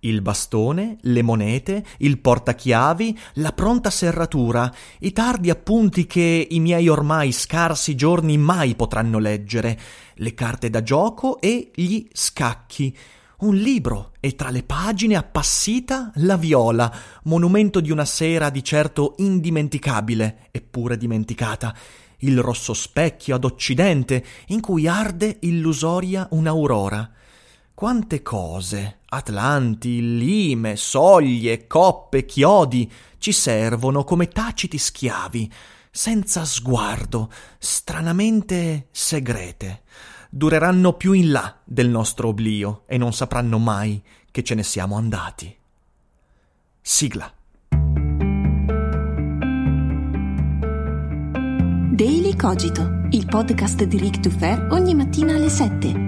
Il bastone, le monete, il portachiavi, la pronta serratura, i tardi appunti che i miei ormai scarsi giorni mai potranno leggere, le carte da gioco e gli scacchi. Un libro e tra le pagine appassita la viola, monumento di una sera di certo indimenticabile, eppure dimenticata il rosso specchio ad occidente in cui arde illusoria un'aurora. Quante cose, atlanti, lime, soglie, coppe, chiodi, ci servono come taciti schiavi, senza sguardo, stranamente segrete. Dureranno più in là del nostro oblio e non sapranno mai che ce ne siamo andati. Sigla. Daily Cogito, il podcast di Rick Dufer ogni mattina alle 7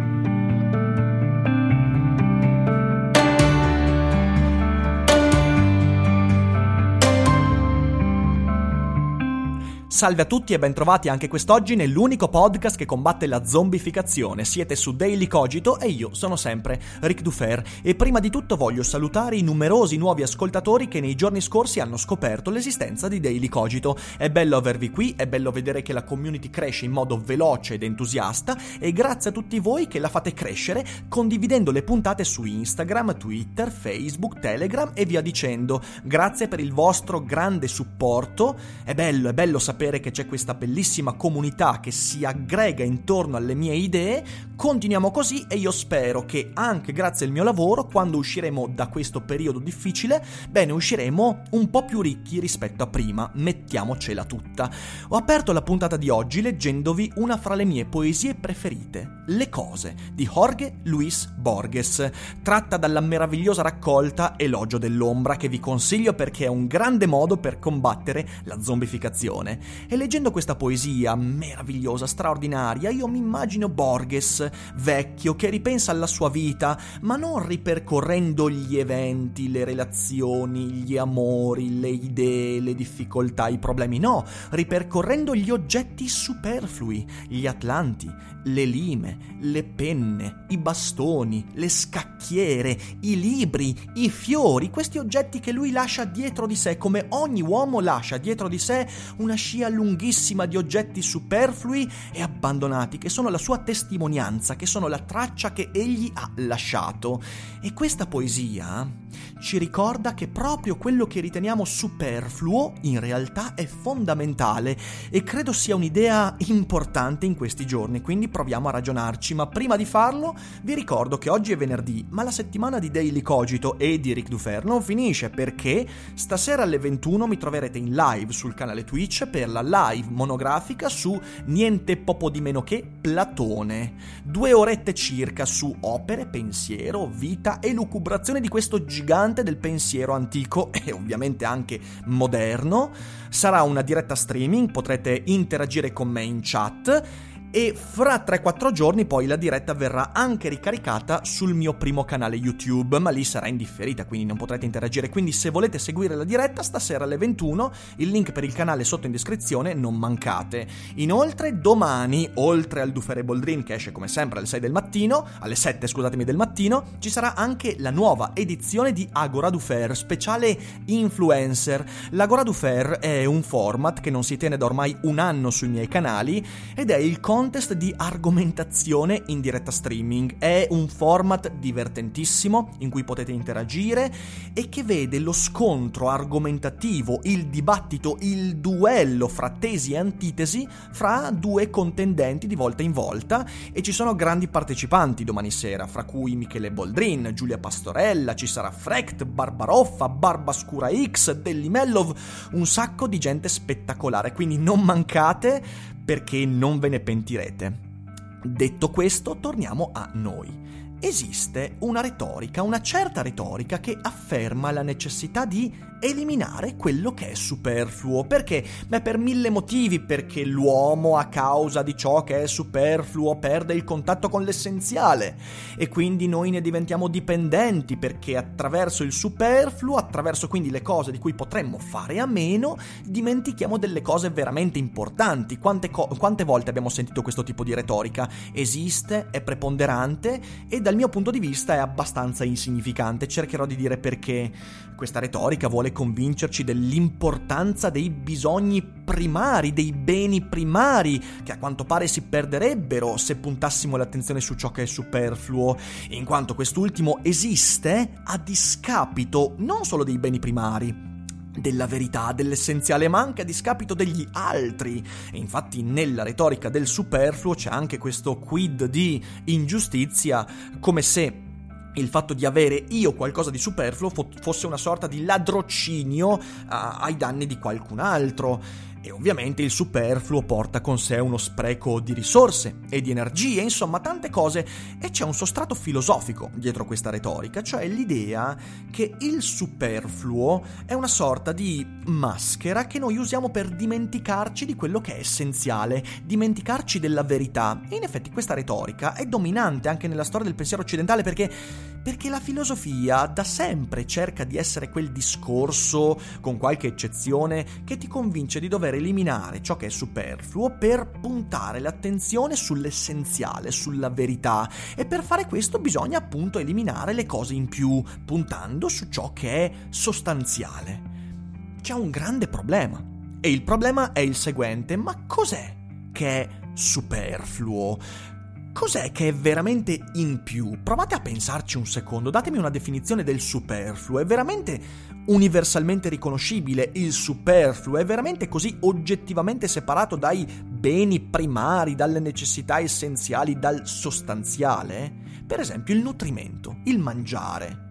Salve a tutti e bentrovati anche quest'oggi nell'unico podcast che combatte la zombificazione. Siete su Daily Cogito e io sono sempre Ric Dufer. E prima di tutto voglio salutare i numerosi nuovi ascoltatori che nei giorni scorsi hanno scoperto l'esistenza di Daily Cogito. È bello avervi qui, è bello vedere che la community cresce in modo veloce ed entusiasta e grazie a tutti voi che la fate crescere condividendo le puntate su Instagram, Twitter, Facebook, Telegram e via dicendo. Grazie per il vostro grande supporto. È bello, è bello sapere sapere che c'è questa bellissima comunità che si aggrega intorno alle mie idee, continuiamo così e io spero che anche grazie al mio lavoro, quando usciremo da questo periodo difficile, bene, usciremo un po' più ricchi rispetto a prima, mettiamocela tutta. Ho aperto la puntata di oggi leggendovi una fra le mie poesie preferite, Le cose, di Jorge Luis Borges, tratta dalla meravigliosa raccolta Elogio dell'ombra che vi consiglio perché è un grande modo per combattere la zombificazione. E leggendo questa poesia meravigliosa, straordinaria, io mi immagino Borges, vecchio, che ripensa alla sua vita, ma non ripercorrendo gli eventi, le relazioni, gli amori, le idee, le difficoltà, i problemi, no, ripercorrendo gli oggetti superflui, gli atlanti, le lime, le penne, i bastoni, le scacchiere, i libri, i fiori, questi oggetti che lui lascia dietro di sé, come ogni uomo lascia dietro di sé una scia lunghissima di oggetti superflui e abbandonati, che sono la sua testimonianza, che sono la traccia che egli ha lasciato. E questa poesia ci ricorda che proprio quello che riteniamo superfluo in realtà è fondamentale e credo sia un'idea importante in questi giorni, quindi proviamo a ragionarci, ma prima di farlo vi ricordo che oggi è venerdì, ma la settimana di Daily Cogito e di Rick Dufer non finisce perché stasera alle 21 mi troverete in live sul canale Twitch per la live monografica su niente poco di meno che Platone. Due orette circa su opere, pensiero, vita e lucubrazione di questo gigante del pensiero antico e ovviamente anche moderno. Sarà una diretta streaming, potrete interagire con me in chat e fra 3-4 giorni poi la diretta verrà anche ricaricata sul mio primo canale YouTube, ma lì sarà indifferita, quindi non potrete interagire. Quindi se volete seguire la diretta stasera alle 21, il link per il canale sotto in descrizione, non mancate. Inoltre domani, oltre al Dufere Boldrin che esce come sempre alle 6 del mattino, alle 7 scusatemi del mattino, ci sarà anche la nuova edizione di Agora Dufer, speciale influencer. L'Agora Dufer è un format che non si tiene da ormai un anno sui miei canali ed è il contesto contest di argomentazione in diretta streaming. È un format divertentissimo in cui potete interagire e che vede lo scontro argomentativo, il dibattito, il duello fra tesi e antitesi fra due contendenti di volta in volta e ci sono grandi partecipanti domani sera, fra cui Michele Boldrin, Giulia Pastorella, ci sarà Frecht, Barbaroffa, Barbascura X, Dellimellov, un sacco di gente spettacolare, quindi non mancate perché non ve ne pentirete. Detto questo, torniamo a noi esiste una retorica, una certa retorica che afferma la necessità di eliminare quello che è superfluo. Perché? Beh, per mille motivi, perché l'uomo a causa di ciò che è superfluo perde il contatto con l'essenziale e quindi noi ne diventiamo dipendenti perché attraverso il superfluo, attraverso quindi le cose di cui potremmo fare a meno, dimentichiamo delle cose veramente importanti. Quante, co- quante volte abbiamo sentito questo tipo di retorica? Esiste, è preponderante e dal mio punto di vista è abbastanza insignificante. Cercherò di dire perché questa retorica vuole convincerci dell'importanza dei bisogni primari, dei beni primari, che a quanto pare si perderebbero se puntassimo l'attenzione su ciò che è superfluo, in quanto quest'ultimo esiste a discapito non solo dei beni primari, della verità, dell'essenziale, ma anche a discapito degli altri. E infatti nella retorica del superfluo c'è anche questo quid di ingiustizia, come se il fatto di avere io qualcosa di superfluo fo- fosse una sorta di ladrocinio uh, ai danni di qualcun altro. E ovviamente il superfluo porta con sé uno spreco di risorse e di energie, insomma tante cose, e c'è un sostrato filosofico dietro questa retorica, cioè l'idea che il superfluo è una sorta di maschera che noi usiamo per dimenticarci di quello che è essenziale, dimenticarci della verità. E in effetti questa retorica è dominante anche nella storia del pensiero occidentale perché, perché la filosofia da sempre cerca di essere quel discorso, con qualche eccezione, che ti convince di dover dover eliminare ciò che è superfluo per puntare l'attenzione sull'essenziale, sulla verità e per fare questo bisogna appunto eliminare le cose in più, puntando su ciò che è sostanziale. C'è un grande problema e il problema è il seguente, ma cos'è che è superfluo? Cos'è che è veramente in più? Provate a pensarci un secondo, datemi una definizione del superfluo. È veramente universalmente riconoscibile il superfluo? È veramente così oggettivamente separato dai beni primari, dalle necessità essenziali, dal sostanziale? Per esempio il nutrimento, il mangiare.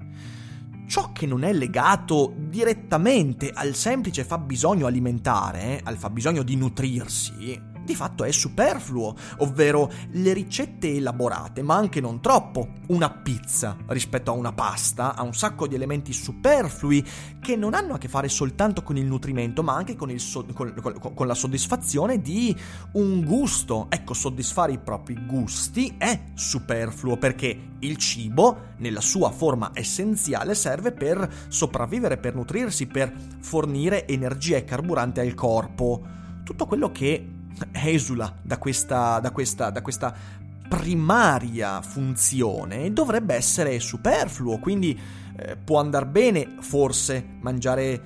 Ciò che non è legato direttamente al semplice fabbisogno alimentare, al fabbisogno di nutrirsi, di fatto è superfluo, ovvero le ricette elaborate, ma anche non troppo. Una pizza rispetto a una pasta ha un sacco di elementi superflui che non hanno a che fare soltanto con il nutrimento, ma anche con, so- con, con, con la soddisfazione di un gusto. Ecco, soddisfare i propri gusti è superfluo perché il cibo, nella sua forma essenziale, serve per sopravvivere, per nutrirsi, per fornire energia e carburante al corpo. Tutto quello che esula da questa, da questa, da questa primaria funzione dovrebbe essere superfluo, quindi eh, può andare bene forse mangiare eh,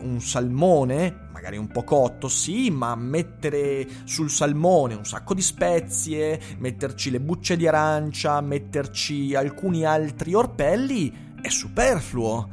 un salmone, magari un po' cotto, sì, ma mettere sul salmone un sacco di spezie, metterci le bucce di arancia, metterci alcuni altri orpelli è superfluo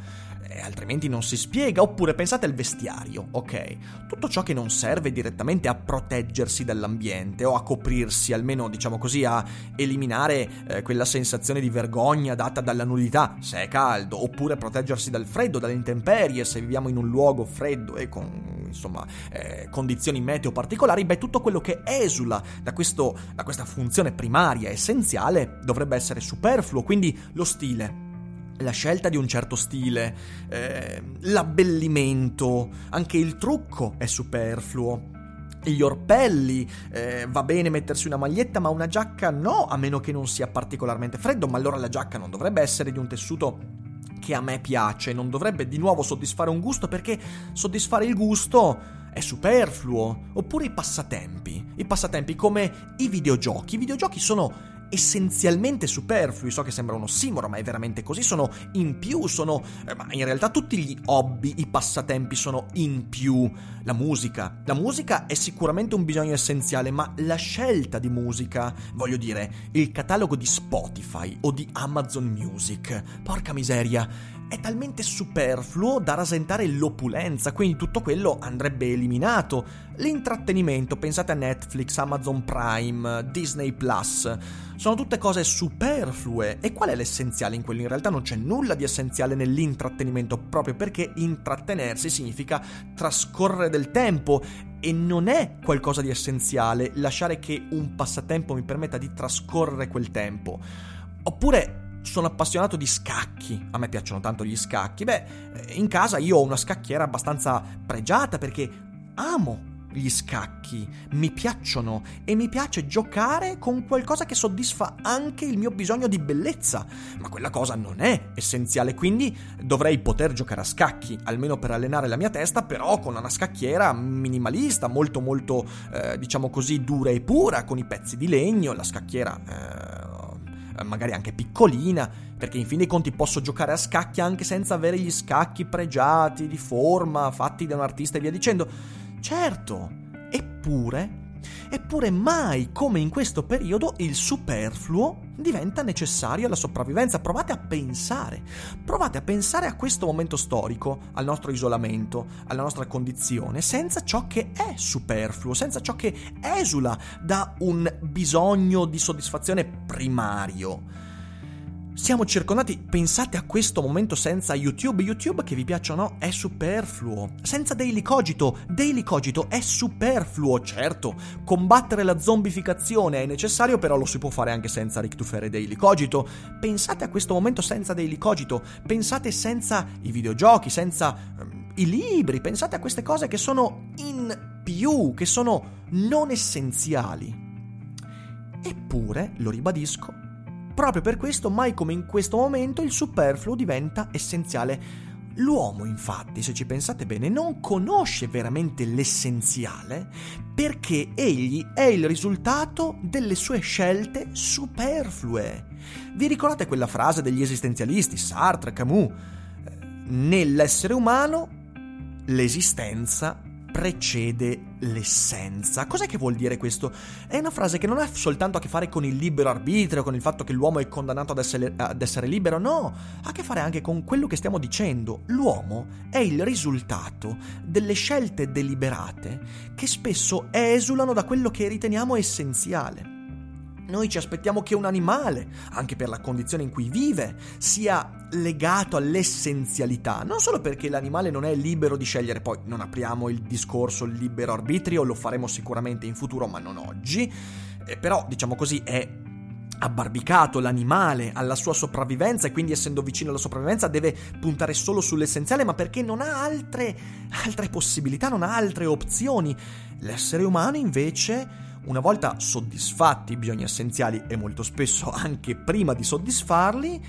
eh, altrimenti non si spiega. Oppure pensate al vestiario, ok? Tutto ciò che non serve direttamente a proteggersi dall'ambiente o a coprirsi, almeno diciamo così, a eliminare eh, quella sensazione di vergogna data dalla nudità, se è caldo, oppure proteggersi dal freddo, dalle intemperie, se viviamo in un luogo freddo e con insomma eh, condizioni meteo particolari, beh tutto quello che esula da, questo, da questa funzione primaria, essenziale, dovrebbe essere superfluo, quindi lo stile la scelta di un certo stile, eh, l'abbellimento, anche il trucco è superfluo. Gli orpelli, eh, va bene mettersi una maglietta, ma una giacca no, a meno che non sia particolarmente freddo, ma allora la giacca non dovrebbe essere di un tessuto che a me piace, non dovrebbe di nuovo soddisfare un gusto perché soddisfare il gusto è superfluo. Oppure i passatempi, i passatempi come i videogiochi, i videogiochi sono essenzialmente superflui. So che sembra uno ossimoro, ma è veramente così. Sono in più, sono. Eh, ma in realtà tutti gli hobby, i passatempi sono in più. La musica. La musica è sicuramente un bisogno essenziale, ma la scelta di musica, voglio dire, il catalogo di Spotify o di Amazon Music, porca miseria è talmente superfluo da rasentare l'opulenza, quindi tutto quello andrebbe eliminato. L'intrattenimento, pensate a Netflix, Amazon Prime, Disney Plus sono tutte cose superflue. E qual è l'essenziale in quello? In realtà non c'è nulla di essenziale nell'intrattenimento, proprio perché intrattenersi significa trascorrere del tempo e non è qualcosa di essenziale lasciare che un passatempo mi permetta di trascorrere quel tempo. Oppure sono appassionato di scacchi, a me piacciono tanto gli scacchi. Beh, in casa io ho una scacchiera abbastanza pregiata perché amo gli scacchi, mi piacciono e mi piace giocare con qualcosa che soddisfa anche il mio bisogno di bellezza, ma quella cosa non è essenziale, quindi dovrei poter giocare a scacchi, almeno per allenare la mia testa, però con una scacchiera minimalista, molto molto, eh, diciamo così, dura e pura, con i pezzi di legno, la scacchiera... Eh, magari anche piccolina, perché in fin dei conti posso giocare a scacchi anche senza avere gli scacchi pregiati, di forma, fatti da un artista e via dicendo. Certo, eppure Eppure mai come in questo periodo il superfluo diventa necessario alla sopravvivenza. Provate a pensare, provate a pensare a questo momento storico, al nostro isolamento, alla nostra condizione, senza ciò che è superfluo, senza ciò che esula da un bisogno di soddisfazione primario. Siamo circondati, pensate a questo momento senza YouTube, YouTube che vi piacciono è superfluo, senza Daily Cogito, Daily Cogito è superfluo, certo, combattere la zombificazione è necessario, però lo si può fare anche senza Rick Tufere Daily Cogito, pensate a questo momento senza Daily Cogito, pensate senza i videogiochi, senza um, i libri, pensate a queste cose che sono in più, che sono non essenziali. Eppure, lo ribadisco, Proprio per questo, mai come in questo momento, il superfluo diventa essenziale. L'uomo, infatti, se ci pensate bene, non conosce veramente l'essenziale perché egli è il risultato delle sue scelte superflue. Vi ricordate quella frase degli esistenzialisti, Sartre, Camus? Nell'essere umano l'esistenza precede l'essenza. Cos'è che vuol dire questo? È una frase che non ha soltanto a che fare con il libero arbitrio, con il fatto che l'uomo è condannato ad essere, ad essere libero, no, ha a che fare anche con quello che stiamo dicendo. L'uomo è il risultato delle scelte deliberate che spesso esulano da quello che riteniamo essenziale. Noi ci aspettiamo che un animale, anche per la condizione in cui vive, sia legato all'essenzialità, non solo perché l'animale non è libero di scegliere, poi non apriamo il discorso libero arbitrio, lo faremo sicuramente in futuro, ma non oggi, eh, però diciamo così è abbarbicato l'animale alla sua sopravvivenza e quindi essendo vicino alla sopravvivenza deve puntare solo sull'essenziale, ma perché non ha altre, altre possibilità, non ha altre opzioni. L'essere umano invece una volta soddisfatti i bisogni essenziali e molto spesso anche prima di soddisfarli,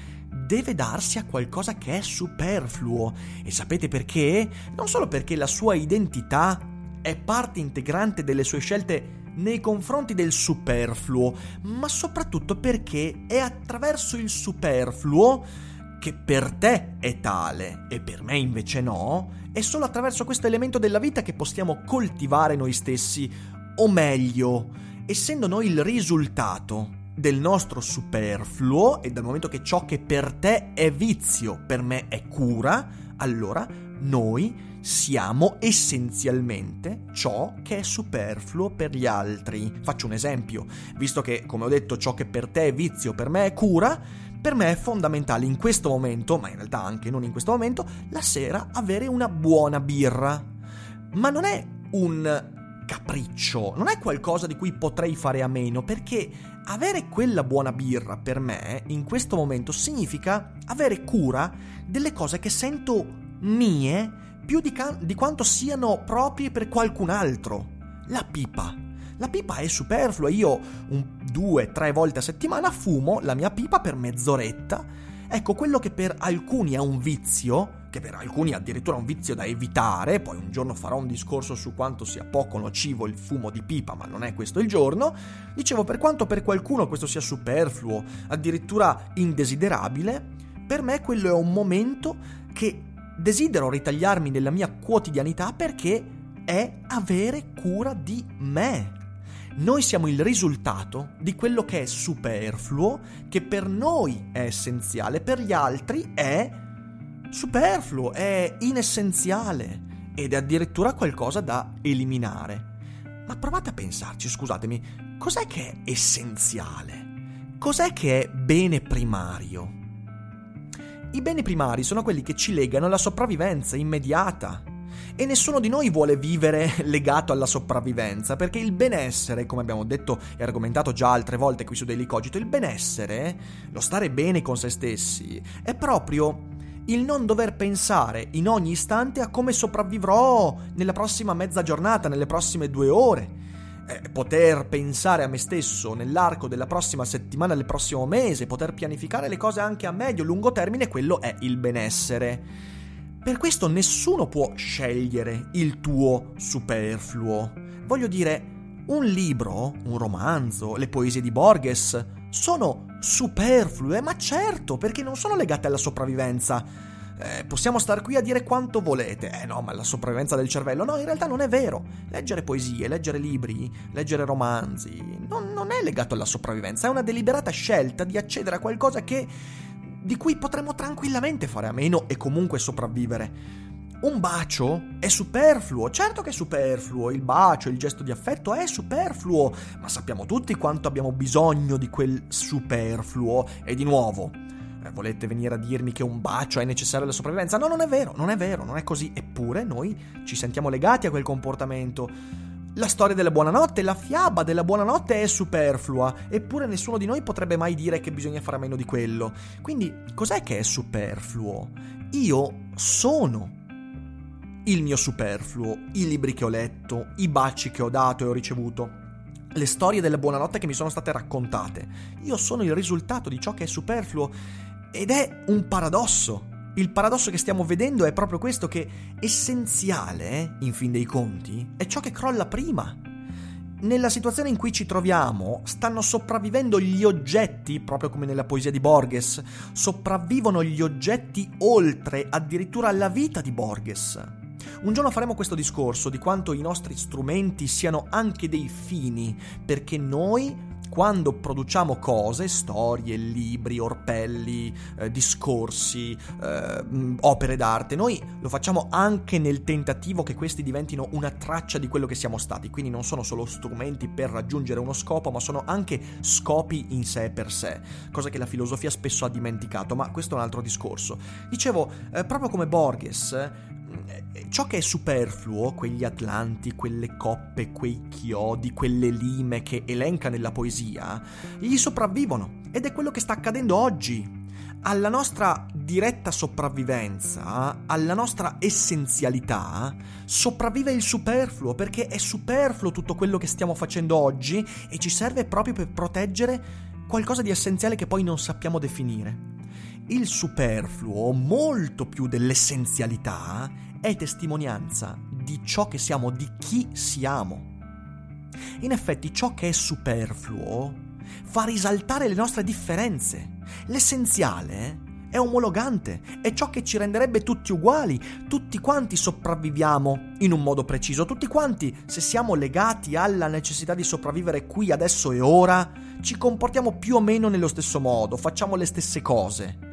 deve darsi a qualcosa che è superfluo. E sapete perché? Non solo perché la sua identità è parte integrante delle sue scelte nei confronti del superfluo, ma soprattutto perché è attraverso il superfluo che per te è tale e per me invece no, è solo attraverso questo elemento della vita che possiamo coltivare noi stessi o meglio, essendo noi il risultato del nostro superfluo e dal momento che ciò che per te è vizio, per me è cura, allora noi siamo essenzialmente ciò che è superfluo per gli altri. Faccio un esempio, visto che, come ho detto, ciò che per te è vizio, per me è cura, per me è fondamentale in questo momento, ma in realtà anche non in questo momento, la sera avere una buona birra. Ma non è un capriccio, non è qualcosa di cui potrei fare a meno, perché avere quella buona birra per me in questo momento significa avere cura delle cose che sento mie più di, can- di quanto siano proprie per qualcun altro. La pipa. La pipa è superflua, io un, due, tre volte a settimana fumo la mia pipa per mezz'oretta Ecco, quello che per alcuni è un vizio, che per alcuni è addirittura un vizio da evitare, poi un giorno farò un discorso su quanto sia poco nocivo il fumo di pipa, ma non è questo il giorno, dicevo per quanto per qualcuno questo sia superfluo, addirittura indesiderabile, per me quello è un momento che desidero ritagliarmi nella mia quotidianità perché è avere cura di me. Noi siamo il risultato di quello che è superfluo, che per noi è essenziale, per gli altri è superfluo, è inessenziale ed è addirittura qualcosa da eliminare. Ma provate a pensarci, scusatemi, cos'è che è essenziale? cos'è che è bene primario? I beni primari sono quelli che ci legano alla sopravvivenza immediata. E nessuno di noi vuole vivere legato alla sopravvivenza, perché il benessere, come abbiamo detto e argomentato già altre volte qui su Daily Cogito, il benessere, lo stare bene con se stessi, è proprio il non dover pensare in ogni istante a come sopravvivrò nella prossima mezza giornata, nelle prossime due ore. Eh, poter pensare a me stesso nell'arco della prossima settimana, del prossimo mese, poter pianificare le cose anche a medio e lungo termine, quello è il benessere. Per questo nessuno può scegliere il tuo superfluo. Voglio dire, un libro, un romanzo, le poesie di Borges sono superflue, ma certo, perché non sono legate alla sopravvivenza. Eh, possiamo star qui a dire quanto volete. Eh no, ma la sopravvivenza del cervello. No, in realtà non è vero. Leggere poesie, leggere libri, leggere romanzi, non, non è legato alla sopravvivenza. È una deliberata scelta di accedere a qualcosa che, di cui potremmo tranquillamente fare a meno e comunque sopravvivere. Un bacio è superfluo, certo che è superfluo, il bacio, il gesto di affetto è superfluo, ma sappiamo tutti quanto abbiamo bisogno di quel superfluo. E di nuovo, eh, volete venire a dirmi che un bacio è necessario alla sopravvivenza? No, non è vero, non è vero, non è così. Eppure noi ci sentiamo legati a quel comportamento. La storia della buonanotte, la fiaba della buonanotte è superflua, eppure nessuno di noi potrebbe mai dire che bisogna fare a meno di quello. Quindi, cos'è che è superfluo? Io sono il mio superfluo, i libri che ho letto, i baci che ho dato e ho ricevuto, le storie della buonanotte che mi sono state raccontate. Io sono il risultato di ciò che è superfluo ed è un paradosso. Il paradosso che stiamo vedendo è proprio questo che essenziale, in fin dei conti, è ciò che crolla prima. Nella situazione in cui ci troviamo, stanno sopravvivendo gli oggetti, proprio come nella poesia di Borges, sopravvivono gli oggetti oltre addirittura alla vita di Borges. Un giorno faremo questo discorso di quanto i nostri strumenti siano anche dei fini, perché noi quando produciamo cose, storie, libri, orpelli, eh, discorsi, eh, opere d'arte, noi lo facciamo anche nel tentativo che questi diventino una traccia di quello che siamo stati, quindi non sono solo strumenti per raggiungere uno scopo, ma sono anche scopi in sé per sé, cosa che la filosofia spesso ha dimenticato, ma questo è un altro discorso. Dicevo, eh, proprio come Borges, ciò che è superfluo, quegli atlanti, quelle coppe, quei chiodi, quelle lime che elenca nella poesia, gli sopravvivono ed è quello che sta accadendo oggi. Alla nostra diretta sopravvivenza, alla nostra essenzialità, sopravvive il superfluo perché è superfluo tutto quello che stiamo facendo oggi e ci serve proprio per proteggere qualcosa di essenziale che poi non sappiamo definire. Il superfluo, molto più dell'essenzialità, è testimonianza di ciò che siamo, di chi siamo. In effetti ciò che è superfluo fa risaltare le nostre differenze. L'essenziale è omologante, è ciò che ci renderebbe tutti uguali, tutti quanti sopravviviamo in un modo preciso, tutti quanti, se siamo legati alla necessità di sopravvivere qui, adesso e ora, ci comportiamo più o meno nello stesso modo, facciamo le stesse cose.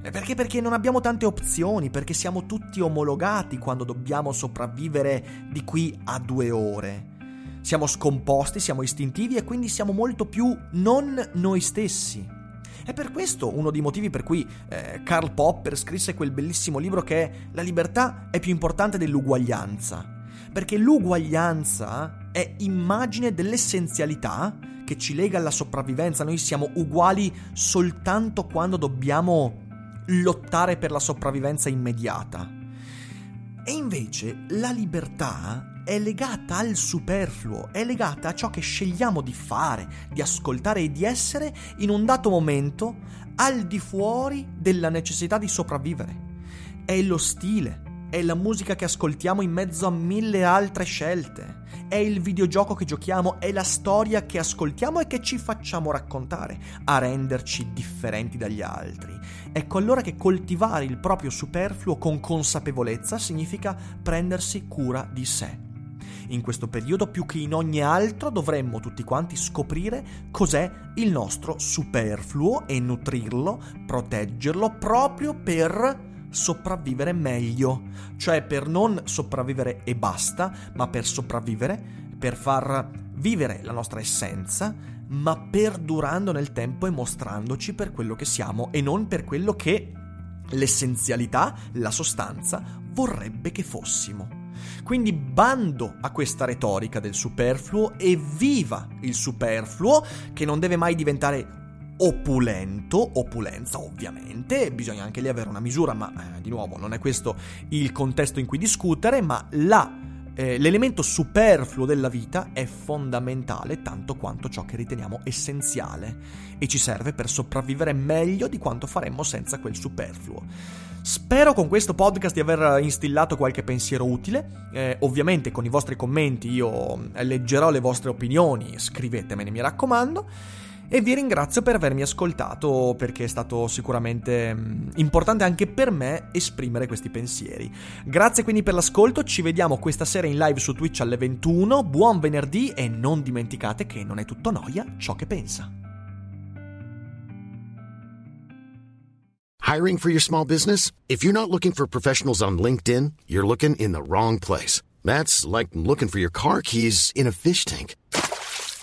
Perché? Perché non abbiamo tante opzioni, perché siamo tutti omologati quando dobbiamo sopravvivere di qui a due ore. Siamo scomposti, siamo istintivi e quindi siamo molto più non noi stessi. È per questo uno dei motivi per cui eh, Karl Popper scrisse quel bellissimo libro che è La libertà è più importante dell'uguaglianza. Perché l'uguaglianza è immagine dell'essenzialità che ci lega alla sopravvivenza. Noi siamo uguali soltanto quando dobbiamo lottare per la sopravvivenza immediata. E invece la libertà è legata al superfluo, è legata a ciò che scegliamo di fare, di ascoltare e di essere in un dato momento al di fuori della necessità di sopravvivere. È lo stile, è la musica che ascoltiamo in mezzo a mille altre scelte. È il videogioco che giochiamo, è la storia che ascoltiamo e che ci facciamo raccontare a renderci differenti dagli altri. Ecco allora che coltivare il proprio superfluo con consapevolezza significa prendersi cura di sé. In questo periodo più che in ogni altro dovremmo tutti quanti scoprire cos'è il nostro superfluo e nutrirlo, proteggerlo proprio per sopravvivere meglio, cioè per non sopravvivere e basta, ma per sopravvivere, per far vivere la nostra essenza ma perdurando nel tempo e mostrandoci per quello che siamo e non per quello che l'essenzialità, la sostanza, vorrebbe che fossimo. Quindi bando a questa retorica del superfluo e viva il superfluo che non deve mai diventare opulento, opulenza ovviamente, bisogna anche lì avere una misura, ma eh, di nuovo non è questo il contesto in cui discutere, ma la, eh, l'elemento superfluo della vita è fondamentale tanto quanto ciò che riteniamo essenziale e ci serve per sopravvivere meglio di quanto faremmo senza quel superfluo. Spero con questo podcast di aver instillato qualche pensiero utile. Eh, ovviamente con i vostri commenti io leggerò le vostre opinioni, scrivetemene mi raccomando e vi ringrazio per avermi ascoltato perché è stato sicuramente mm, importante anche per me esprimere questi pensieri. Grazie quindi per l'ascolto, ci vediamo questa sera in live su Twitch alle 21, buon venerdì e non dimenticate che non è tutto noia ciò che pensa. Hiring for your small business? If you're not looking for professionals on LinkedIn, you're looking in the wrong place. That's like looking for your car keys in a fish tank.